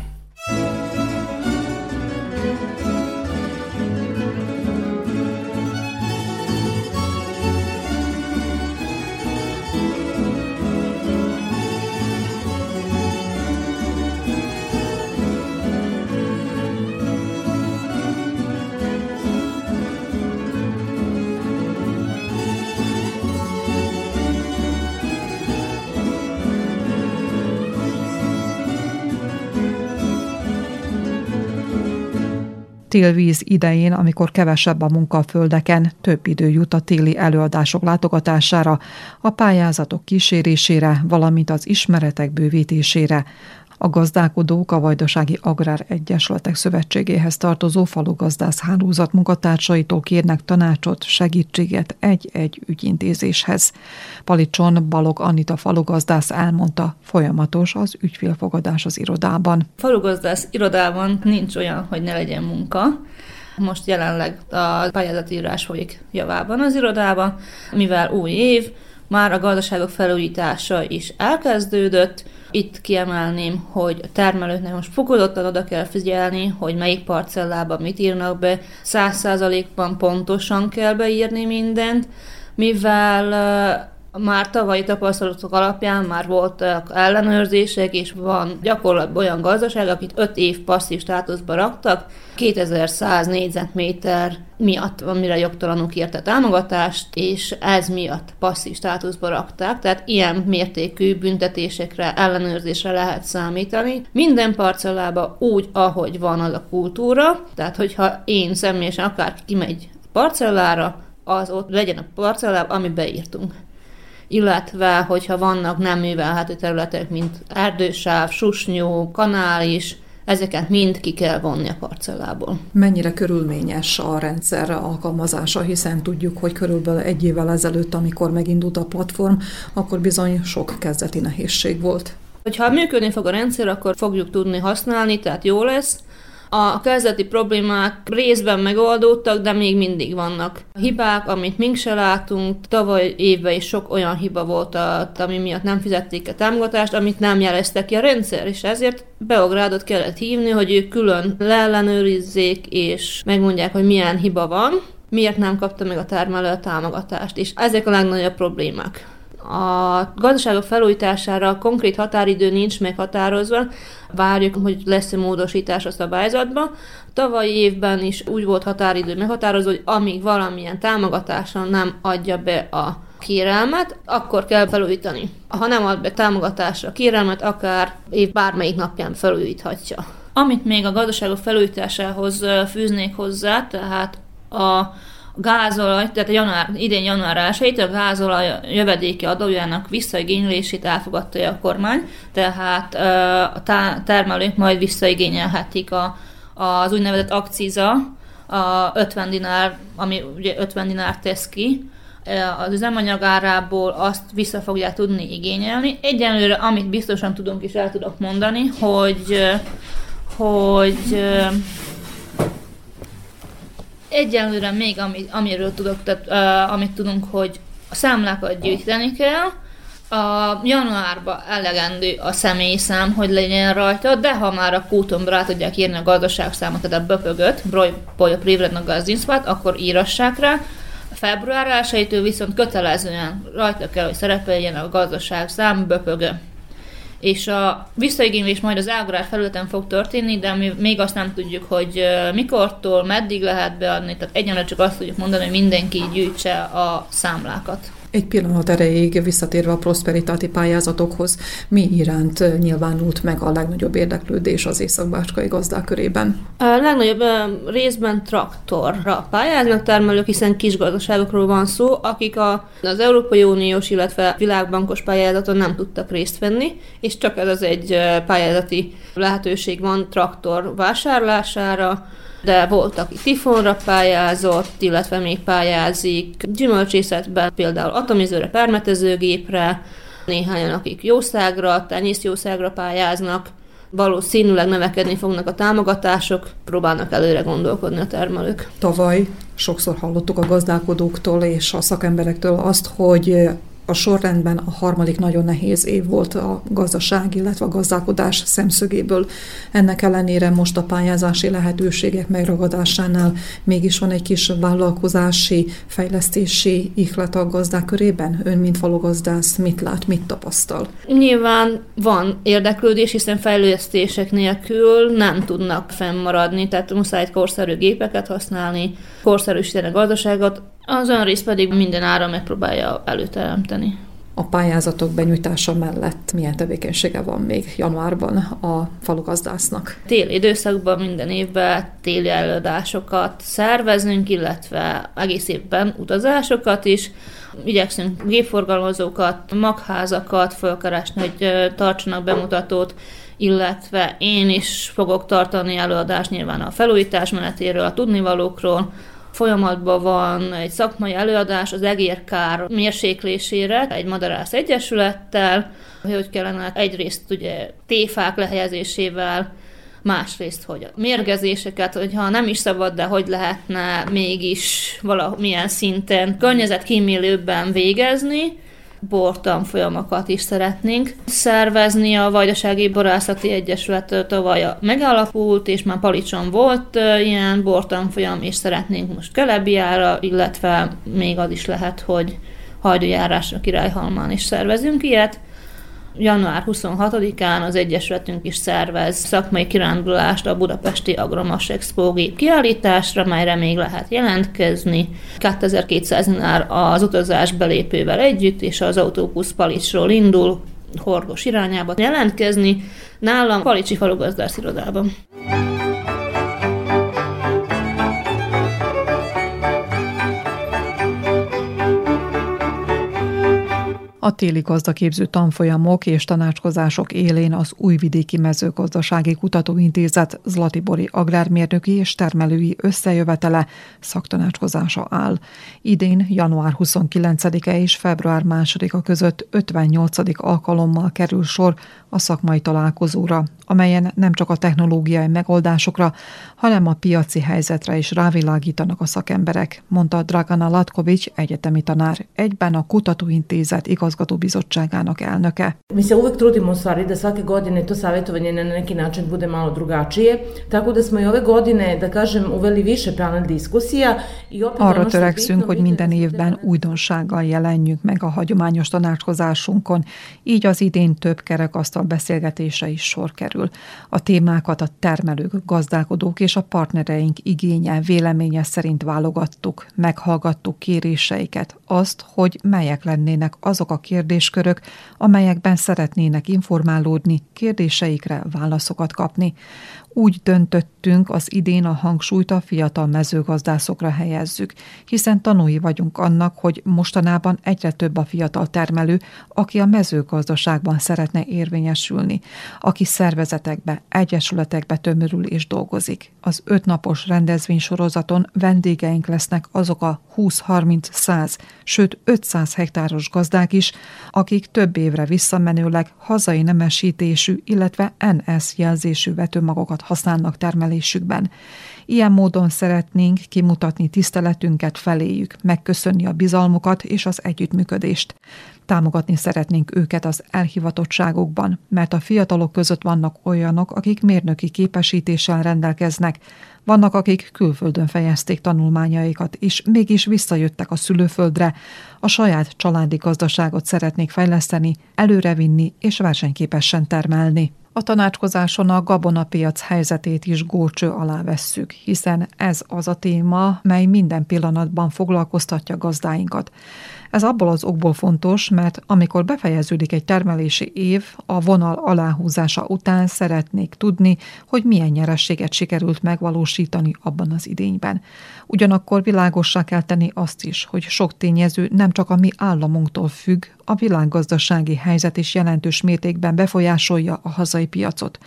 Télvíz idején, amikor kevesebb a földeken, több idő jut a téli előadások látogatására, a pályázatok kísérésére, valamint az ismeretek bővítésére. A gazdálkodók a Vajdasági Agrár Egyesületek Szövetségéhez tartozó falugazdász hálózat munkatársaitól kérnek tanácsot, segítséget egy-egy ügyintézéshez. Palicson Balog Anita falugazdász elmondta, folyamatos az ügyfélfogadás az irodában. Falugazdász irodában nincs olyan, hogy ne legyen munka. Most jelenleg a pályázatírás folyik javában az irodában, mivel új év, már a gazdaságok felújítása is elkezdődött, itt kiemelném, hogy a termelőknek most fokozottan oda kell figyelni, hogy melyik parcellában mit írnak be, száz százalékban pontosan kell beírni mindent, mivel már tavalyi tapasztalatok alapján már voltak ellenőrzések, és van gyakorlatban olyan gazdaság, akit 5 év passzív státuszba raktak, 2100 négyzetméter miatt, amire jogtalanul kérte támogatást, és ez miatt passzív státuszba rakták, tehát ilyen mértékű büntetésekre, ellenőrzésre lehet számítani. Minden parcellába úgy, ahogy van az a kultúra, tehát hogyha én személyesen akár kimegy parcellára, az ott legyen a parcellában, ami beírtunk illetve hogyha vannak nem művelhető területek, mint erdősáv, susnyó, kanál is, ezeket mind ki kell vonni a parcellából. Mennyire körülményes a rendszer alkalmazása, hiszen tudjuk, hogy körülbelül egy évvel ezelőtt, amikor megindult a platform, akkor bizony sok kezdeti nehézség volt. Hogyha működni fog a rendszer, akkor fogjuk tudni használni, tehát jó lesz. A kezdeti problémák részben megoldódtak, de még mindig vannak hibák, amit mink se látunk. Tavaly évben is sok olyan hiba volt, ami miatt nem fizették a támogatást, amit nem jeleztek ki a rendszer, és ezért Beográdot kellett hívni, hogy ők külön leellenőrizzék, és megmondják, hogy milyen hiba van, miért nem kapta meg a termelő a támogatást, és ezek a legnagyobb problémák. A gazdaságok felújítására konkrét határidő nincs meghatározva, várjuk, hogy lesz-e módosítás a szabályzatba. Tavalyi évben is úgy volt határidő meghatározva, hogy amíg valamilyen támogatáson nem adja be a kérelmet, akkor kell felújítani. Ha nem ad be támogatásra a kérelmet, akár év bármelyik napján felújíthatja. Amit még a gazdaságok felújításához fűznék hozzá, tehát a gázolaj, tehát január, idén január 1 a gázolaj jövedéki adójának visszaigénylését elfogadta a kormány, tehát a termelők majd visszaigényelhetik a, az úgynevezett akciza, a 50 dinár, ami ugye 50 dinár tesz ki, az üzemanyagárából azt vissza fogják tudni igényelni. Egyenlőre, amit biztosan tudunk és el tudok mondani, hogy, hogy Egyelőre még, ami, amiről tudok, tehát, uh, amit tudunk, hogy a számlákat gyűjteni kell, a januárban elegendő a személyszám, hogy legyen rajta, de ha már a kúton rá tudják írni a gazdaságszámot, tehát a böpögöt, Broly Privrednak gazdinsvat, akkor írassák rá. A február 1 viszont kötelezően rajta kell, hogy szerepeljen a gazdaságszám böpögö és a visszaigénylés majd az agrár felületen fog történni, de mi még azt nem tudjuk, hogy mikortól, meddig lehet beadni, tehát egyenlően csak azt tudjuk mondani, hogy mindenki gyűjtse a számlákat. Egy pillanat erejéig visszatérve a prosperitáti pályázatokhoz, mi iránt nyilvánult meg a legnagyobb érdeklődés az északbácskai gazdák körében? A legnagyobb részben traktorra pályáznak termelők, hiszen kis gazdaságokról van szó, akik a, az Európai Uniós, illetve világbankos pályázaton nem tudtak részt venni, és csak ez az egy pályázati lehetőség van traktor vásárlására, de volt, aki tifonra pályázott, illetve még pályázik gyümölcsészetben, például atomizőre, permetezőgépre, néhányan, akik jószágra, tenyészjószágra pályáznak, valószínűleg növekedni fognak a támogatások, próbálnak előre gondolkodni a termelők. Tavaly sokszor hallottuk a gazdálkodóktól és a szakemberektől azt, hogy a sorrendben a harmadik nagyon nehéz év volt a gazdaság, illetve a gazdálkodás szemszögéből. Ennek ellenére most a pályázási lehetőségek megragadásánál mégis van egy kis vállalkozási, fejlesztési ihlet a gazdák körében? Ön, mint falogazdász, mit lát, mit tapasztal? Nyilván van érdeklődés, hiszen fejlesztések nélkül nem tudnak fennmaradni, tehát muszáj korszerű gépeket használni, korszerűsíteni a gazdaságot, az olyan rész pedig minden ára megpróbálja előteremteni. A pályázatok benyújtása mellett milyen tevékenysége van még januárban a falugazdásznak? Téli időszakban minden évben téli előadásokat szervezünk, illetve egész évben utazásokat is. Igyekszünk gépforgalmazókat, magházakat fölkeresni, hogy tartsanak bemutatót, illetve én is fogok tartani előadást nyilván a felújítás menetéről, a tudnivalókról, folyamatban van egy szakmai előadás az egérkár mérséklésére egy madarász egyesülettel, hogy kellene egyrészt ugye téfák lehelyezésével, másrészt, hogy a mérgezéseket, hogyha nem is szabad, de hogy lehetne mégis valamilyen szinten környezetkímélőbben végezni, bortanfolyamokat is szeretnénk szervezni. A Vajdasági Borászati Egyesület tavaly megalapult, és már Palicson volt ilyen bortanfolyam, és szeretnénk most Kelebiára, illetve még az is lehet, hogy hajdujárásra Királyhalmán is szervezünk ilyet. Január 26-án az Egyesületünk is szervez szakmai kirándulást a Budapesti Agromas Expo gép kiállításra, melyre még lehet jelentkezni. 2200 nál az utazás belépővel együtt, és az autóbusz Palicsról indul, Horgos irányába jelentkezni, nálam Palicsi falugazdász irodában. A téli gazdaképző tanfolyamok és tanácskozások élén az Újvidéki Mezőgazdasági Kutatóintézet Zlatibori agrármérnöki és termelői összejövetele szaktanácskozása áll. Idén január 29-e és február 2-a között 58. alkalommal kerül sor a szakmai találkozóra, amelyen nem csak a technológiai megoldásokra, hanem a piaci helyzetre is rávilágítanak a szakemberek, mondta Dragana Latkovics egyetemi tanár, egyben a Kutatóintézet igazgatóbizottságának elnöke. Mi se uvek trudimo u stvari da svake godine to savjetovanje na neki način bude malo drugačije, tako da smo i ove godine, da kažem, uveli više panel diskusija. I opet Arra törekszünk, hogy minden évben újdonsággal jelenjünk meg a hagyományos tanácskozásunkon, így az idén több kerekasztal beszélgetésre is sor kerül. A témákat a termelők, gazdálkodók és a partnereink igénye, véleménye szerint válogattuk, meghallgattuk kéréseiket, azt, hogy melyek lennének azok a kérdéskörök, amelyekben szeretnének informálódni, kérdéseikre válaszokat kapni. Úgy döntöttünk, az idén a hangsúlyt a fiatal mezőgazdászokra helyezzük, hiszen tanúi vagyunk annak, hogy mostanában egyre több a fiatal termelő, aki a mezőgazdaságban szeretne érvényesülni, aki szervezetekbe, egyesületekbe tömörül és dolgozik. Az ötnapos rendezvénysorozaton vendégeink lesznek azok a 20-30-100, sőt 500 hektáros gazdák is, akik több évre visszamenőleg hazai nemesítésű, illetve NS jelzésű vetőmagokat anyagokat használnak termelésükben. Ilyen módon szeretnénk kimutatni tiszteletünket feléjük, megköszönni a bizalmukat és az együttműködést. Támogatni szeretnénk őket az elhivatottságokban, mert a fiatalok között vannak olyanok, akik mérnöki képesítéssel rendelkeznek, vannak, akik külföldön fejezték tanulmányaikat, és mégis visszajöttek a szülőföldre, a saját családi gazdaságot szeretnék fejleszteni, előrevinni és versenyképesen termelni. A tanácskozáson a gabonapiac helyzetét is górcső alá vesszük, hiszen ez az a téma, mely minden pillanatban foglalkoztatja gazdáinkat. Ez abból az okból fontos, mert amikor befejeződik egy termelési év, a vonal aláhúzása után szeretnék tudni, hogy milyen nyerességet sikerült megvalósítani abban az idényben. Ugyanakkor világossá kell tenni azt is, hogy sok tényező nem csak a mi államunktól függ, a világgazdasági helyzet is jelentős mértékben befolyásolja a hazai piacot.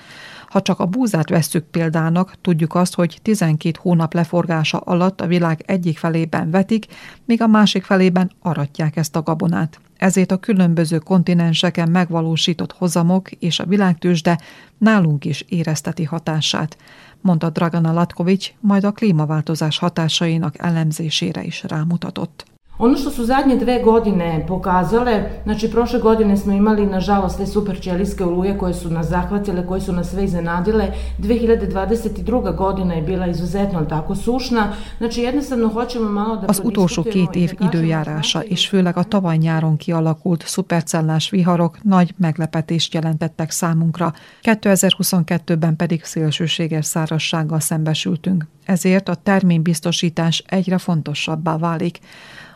Ha csak a búzát vesszük példának, tudjuk azt, hogy 12 hónap leforgása alatt a világ egyik felében vetik, míg a másik felében aratják ezt a gabonát. Ezért a különböző kontinenseken megvalósított hozamok és a világtősde nálunk is érezteti hatását, mondta Dragana Latkovics, majd a klímaváltozás hatásainak elemzésére is rámutatott. Ono što su zadnje dve godine pokazale, znači prošle godine smo imali nažalost te super ćelijske oluje koje su nas zahvatile, koje su nas sve iznenadile. 2022. godina je bila izuzetno tako sušna. Znači jednostavno hoćemo malo da Az utolsó két év időjárása és főleg a tavaly nyáron kialakult szupercellás viharok nagy meglepetést jelentettek számunkra. 2022-ben pedig szélsőséges szárazsággal szembesültünk. Ezért a terménybiztosítás egyre fontosabbá válik.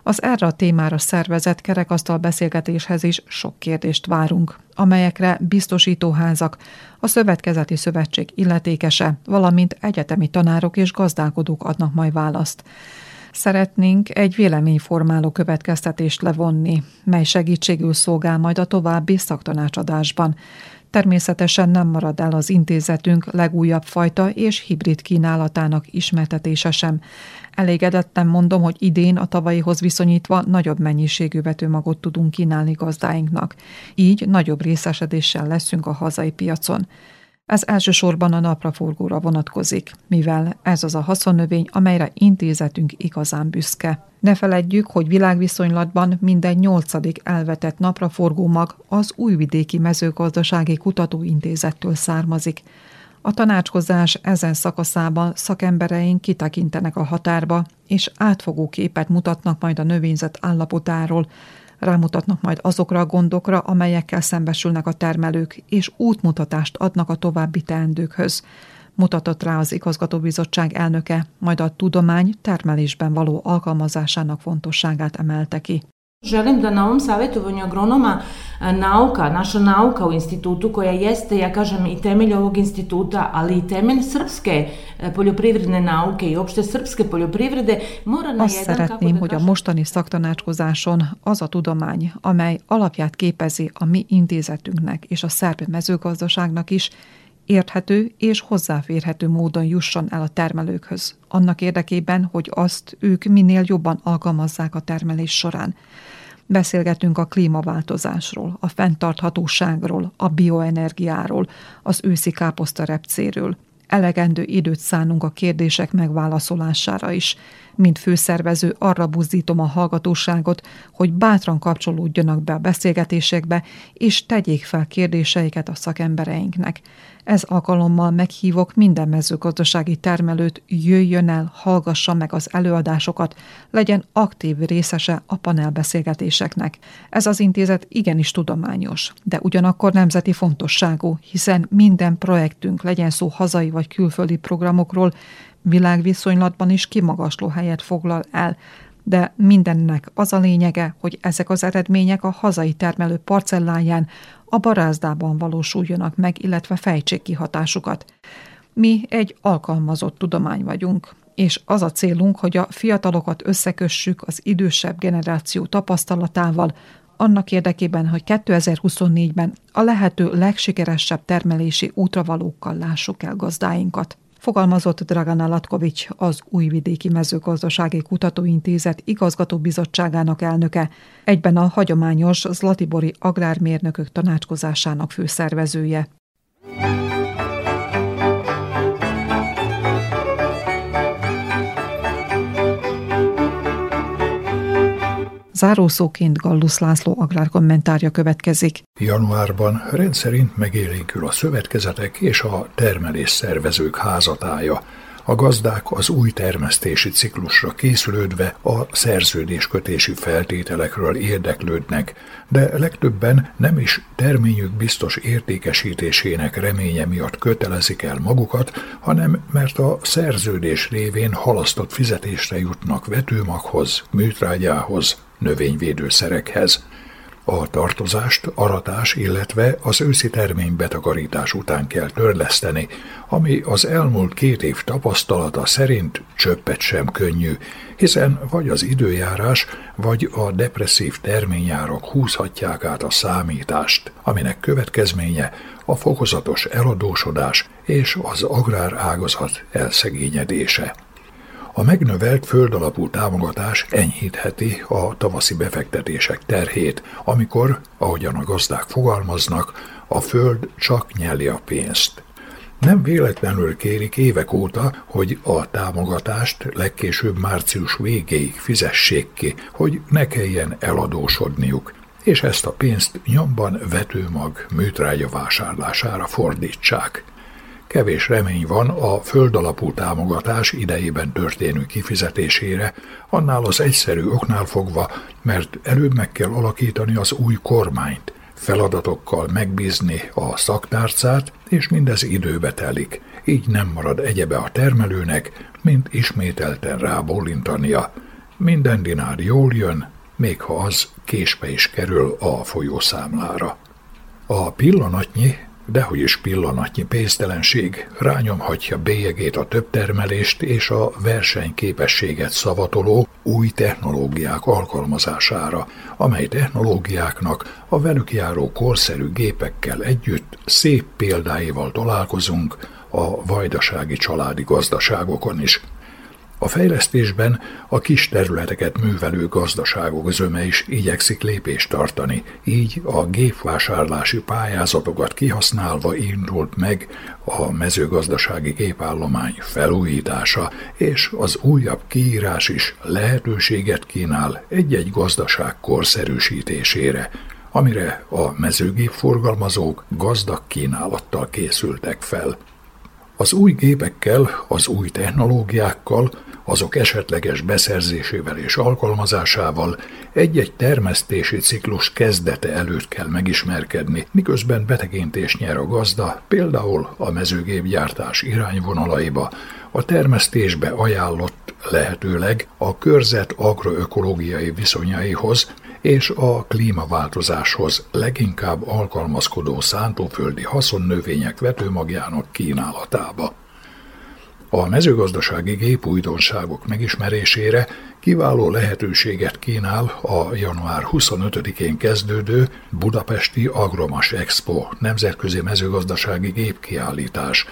Az erre a témára szervezett kerekasztal beszélgetéshez is sok kérdést várunk, amelyekre biztosítóházak, a Szövetkezeti Szövetség illetékese, valamint egyetemi tanárok és gazdálkodók adnak majd választ. Szeretnénk egy véleményformáló következtetést levonni, mely segítségül szolgál majd a további szaktanácsadásban. Természetesen nem marad el az intézetünk legújabb fajta és hibrid kínálatának ismertetése sem. Elégedetten mondom, hogy idén a tavalyihoz viszonyítva nagyobb mennyiségű vetőmagot tudunk kínálni gazdáinknak. Így nagyobb részesedéssel leszünk a hazai piacon. Ez elsősorban a napraforgóra vonatkozik, mivel ez az a haszonnövény, amelyre intézetünk igazán büszke. Ne feledjük, hogy világviszonylatban minden nyolcadik elvetett napraforgó mag az Újvidéki Mezőgazdasági Kutatóintézettől származik. A tanácskozás ezen szakaszában szakembereink kitekintenek a határba, és átfogó képet mutatnak majd a növényzet állapotáról, rámutatnak majd azokra a gondokra, amelyekkel szembesülnek a termelők, és útmutatást adnak a további teendőkhöz. Mutatott rá az igazgatóbizottság elnöke, majd a tudomány termelésben való alkalmazásának fontosságát emelte ki. Želim da na ovom savjetovanju agronoma nauka, naša nauka u institutu koja jeste, ja kažem, i temelj ovog instituta, ali i temelj srpske poljoprivredne nauke i opšte srpske poljoprivrede mora na Azt jedan, szeretném, hogy a mostani szaktanácskozáson az a tudomány, amely alapját képezi a mi intézetünknek és a szerb mezőgazdaságnak is, érthető és hozzáférhető módon jusson el a termelőkhöz, annak érdekében, hogy azt ők minél jobban alkalmazzák a termelés során. Beszélgetünk a klímaváltozásról, a fenntarthatóságról, a bioenergiáról, az őszi káposztarepcéről. Elegendő időt szánunk a kérdések megválaszolására is. Mint főszervező arra buzdítom a hallgatóságot, hogy bátran kapcsolódjanak be a beszélgetésekbe, és tegyék fel kérdéseiket a szakembereinknek. Ez alkalommal meghívok minden mezőgazdasági termelőt, jöjjön el, hallgassa meg az előadásokat, legyen aktív részese a panelbeszélgetéseknek. Ez az intézet igenis tudományos, de ugyanakkor nemzeti fontosságú, hiszen minden projektünk, legyen szó hazai vagy külföldi programokról, világviszonylatban is kimagasló helyet foglal el, de mindennek az a lényege, hogy ezek az eredmények a hazai termelő parcelláján, a barázdában valósuljanak meg, illetve fejtsék ki hatásukat. Mi egy alkalmazott tudomány vagyunk, és az a célunk, hogy a fiatalokat összekössük az idősebb generáció tapasztalatával, annak érdekében, hogy 2024-ben a lehető legsikeresebb termelési útravalókkal lássuk el gazdáinkat. Fogalmazott Dragana Latkovics, az Újvidéki Mezőgazdasági Kutatóintézet igazgatóbizottságának elnöke, egyben a hagyományos Zlatibori Agrármérnökök tanácskozásának főszervezője. Zárószóként Gallus László agrárkommentárja következik. Januárban rendszerint megélénkül a szövetkezetek és a termelés szervezők házatája. A gazdák az új termesztési ciklusra készülődve a szerződéskötési feltételekről érdeklődnek, de legtöbben nem is terményük biztos értékesítésének reménye miatt kötelezik el magukat, hanem mert a szerződés révén halasztott fizetésre jutnak vetőmaghoz, műtrágyához, növényvédőszerekhez. A tartozást aratás, illetve az őszi termény betakarítás után kell törleszteni, ami az elmúlt két év tapasztalata szerint csöppet sem könnyű, hiszen vagy az időjárás, vagy a depresszív terményárak húzhatják át a számítást, aminek következménye a fokozatos eladósodás és az agrárágazat elszegényedése. A megnövelt földalapú támogatás enyhítheti a tavaszi befektetések terhét, amikor, ahogyan a gazdák fogalmaznak, a föld csak nyeli a pénzt. Nem véletlenül kérik évek óta, hogy a támogatást legkésőbb március végéig fizessék ki, hogy ne kelljen eladósodniuk, és ezt a pénzt nyomban vetőmag műtrágya vásárlására fordítsák. Kevés remény van a földalapú támogatás idejében történő kifizetésére, annál az egyszerű oknál fogva, mert előbb meg kell alakítani az új kormányt, feladatokkal megbízni a szaktárcát, és mindez időbe telik. Így nem marad egyebe a termelőnek, mint ismételten rábólintania. Minden dinár jól jön, még ha az késbe is kerül a folyószámlára. A pillanatnyi dehogy is pillanatnyi pénztelenség rányomhatja bélyegét a többtermelést és a versenyképességet szavatoló új technológiák alkalmazására, amely technológiáknak a velük járó korszerű gépekkel együtt szép példáival találkozunk a vajdasági családi gazdaságokon is – a fejlesztésben a kis területeket művelő gazdaságok zöme is igyekszik lépést tartani, így a gépvásárlási pályázatokat kihasználva indult meg a mezőgazdasági gépállomány felújítása, és az újabb kiírás is lehetőséget kínál egy-egy gazdaság korszerűsítésére, amire a mezőgépforgalmazók gazdag kínálattal készültek fel. Az új gépekkel, az új technológiákkal azok esetleges beszerzésével és alkalmazásával egy-egy termesztési ciklus kezdete előtt kell megismerkedni, miközben betekintést nyer a gazda, például a mezőgépgyártás irányvonalaiba, a termesztésbe ajánlott lehetőleg a körzet agroökológiai viszonyaihoz és a klímaváltozáshoz leginkább alkalmazkodó szántóföldi haszonnövények vetőmagjának kínálatába. A mezőgazdasági gépújdonságok megismerésére kiváló lehetőséget kínál a január 25-én kezdődő Budapesti Agromas Expo nemzetközi mezőgazdasági gépkiállítás,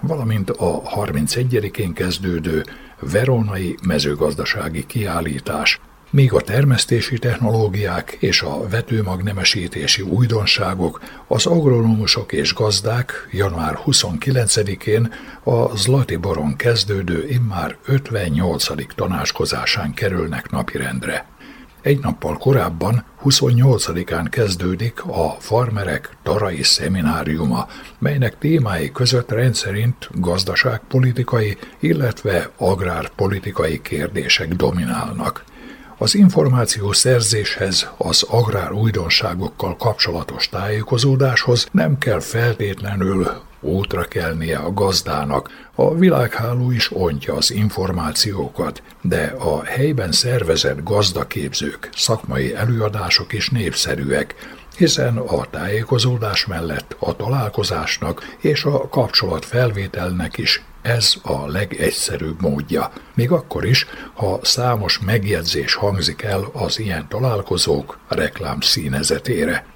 valamint a 31-én kezdődő Veronai mezőgazdasági kiállítás, míg a termesztési technológiák és a vetőmagnemesítési újdonságok az agronomusok és gazdák január 29-én a Zlatiboron kezdődő immár 58. tanácskozásán kerülnek napirendre. Egy nappal korábban, 28-án kezdődik a farmerek tarai szemináriuma, melynek témái között rendszerint gazdaságpolitikai, illetve agrárpolitikai kérdések dominálnak – az információ szerzéshez, az agrár újdonságokkal kapcsolatos tájékozódáshoz nem kell feltétlenül útra kelnie a gazdának. A világháló is ontja az információkat, de a helyben szervezett gazdaképzők, szakmai előadások is népszerűek, hiszen a tájékozódás mellett a találkozásnak és a kapcsolatfelvételnek is ez a legegyszerűbb módja. Még akkor is, ha számos megjegyzés hangzik el az ilyen találkozók reklám színezetére.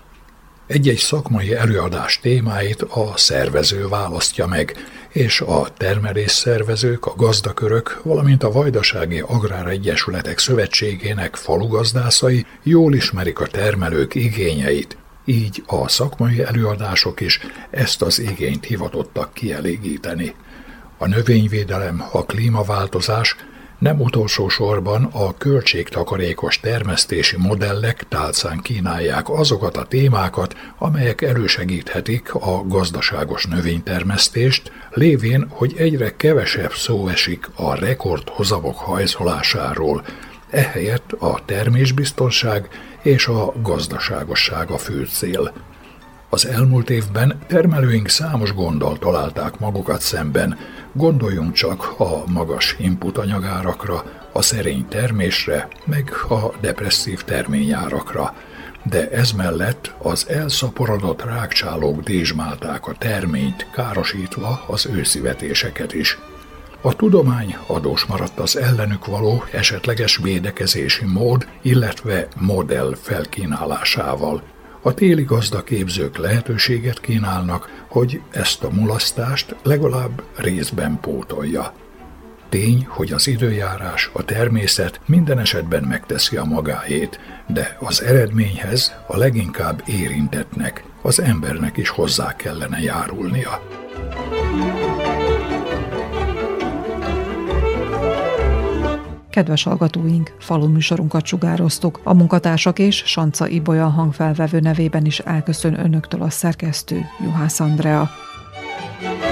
Egy-egy szakmai előadás témáit a szervező választja meg, és a termelésszervezők, a gazdakörök, valamint a Vajdasági Agráregyesületek Szövetségének falugazdászai jól ismerik a termelők igényeit, így a szakmai előadások is ezt az igényt hivatottak kielégíteni. A növényvédelem, a klímaváltozás nem utolsó sorban a költségtakarékos termesztési modellek tálcán kínálják azokat a témákat, amelyek elősegíthetik a gazdaságos növénytermesztést, lévén, hogy egyre kevesebb szó esik a rekordhozamok hajszolásáról, ehelyett a termésbiztonság és a gazdaságosság a fő cél. Az elmúlt évben termelőink számos gonddal találták magukat szemben. Gondoljunk csak a magas input anyagárakra, a szerény termésre, meg a depresszív terményárakra. De ez mellett az elszaporodott rákcsálók dézsmálták a terményt, károsítva az őszivetéseket is. A tudomány adós maradt az ellenük való esetleges védekezési mód, illetve modell felkínálásával. A téli gazdaképzők lehetőséget kínálnak, hogy ezt a mulasztást legalább részben pótolja. Tény, hogy az időjárás, a természet minden esetben megteszi a magáét, de az eredményhez a leginkább érintetnek, az embernek is hozzá kellene járulnia. kedves hallgatóink, falu műsorunkat sugároztuk. A munkatársak és Sanca Ibolya hangfelvevő nevében is elköszön önöktől a szerkesztő Juhász Andrea. thank you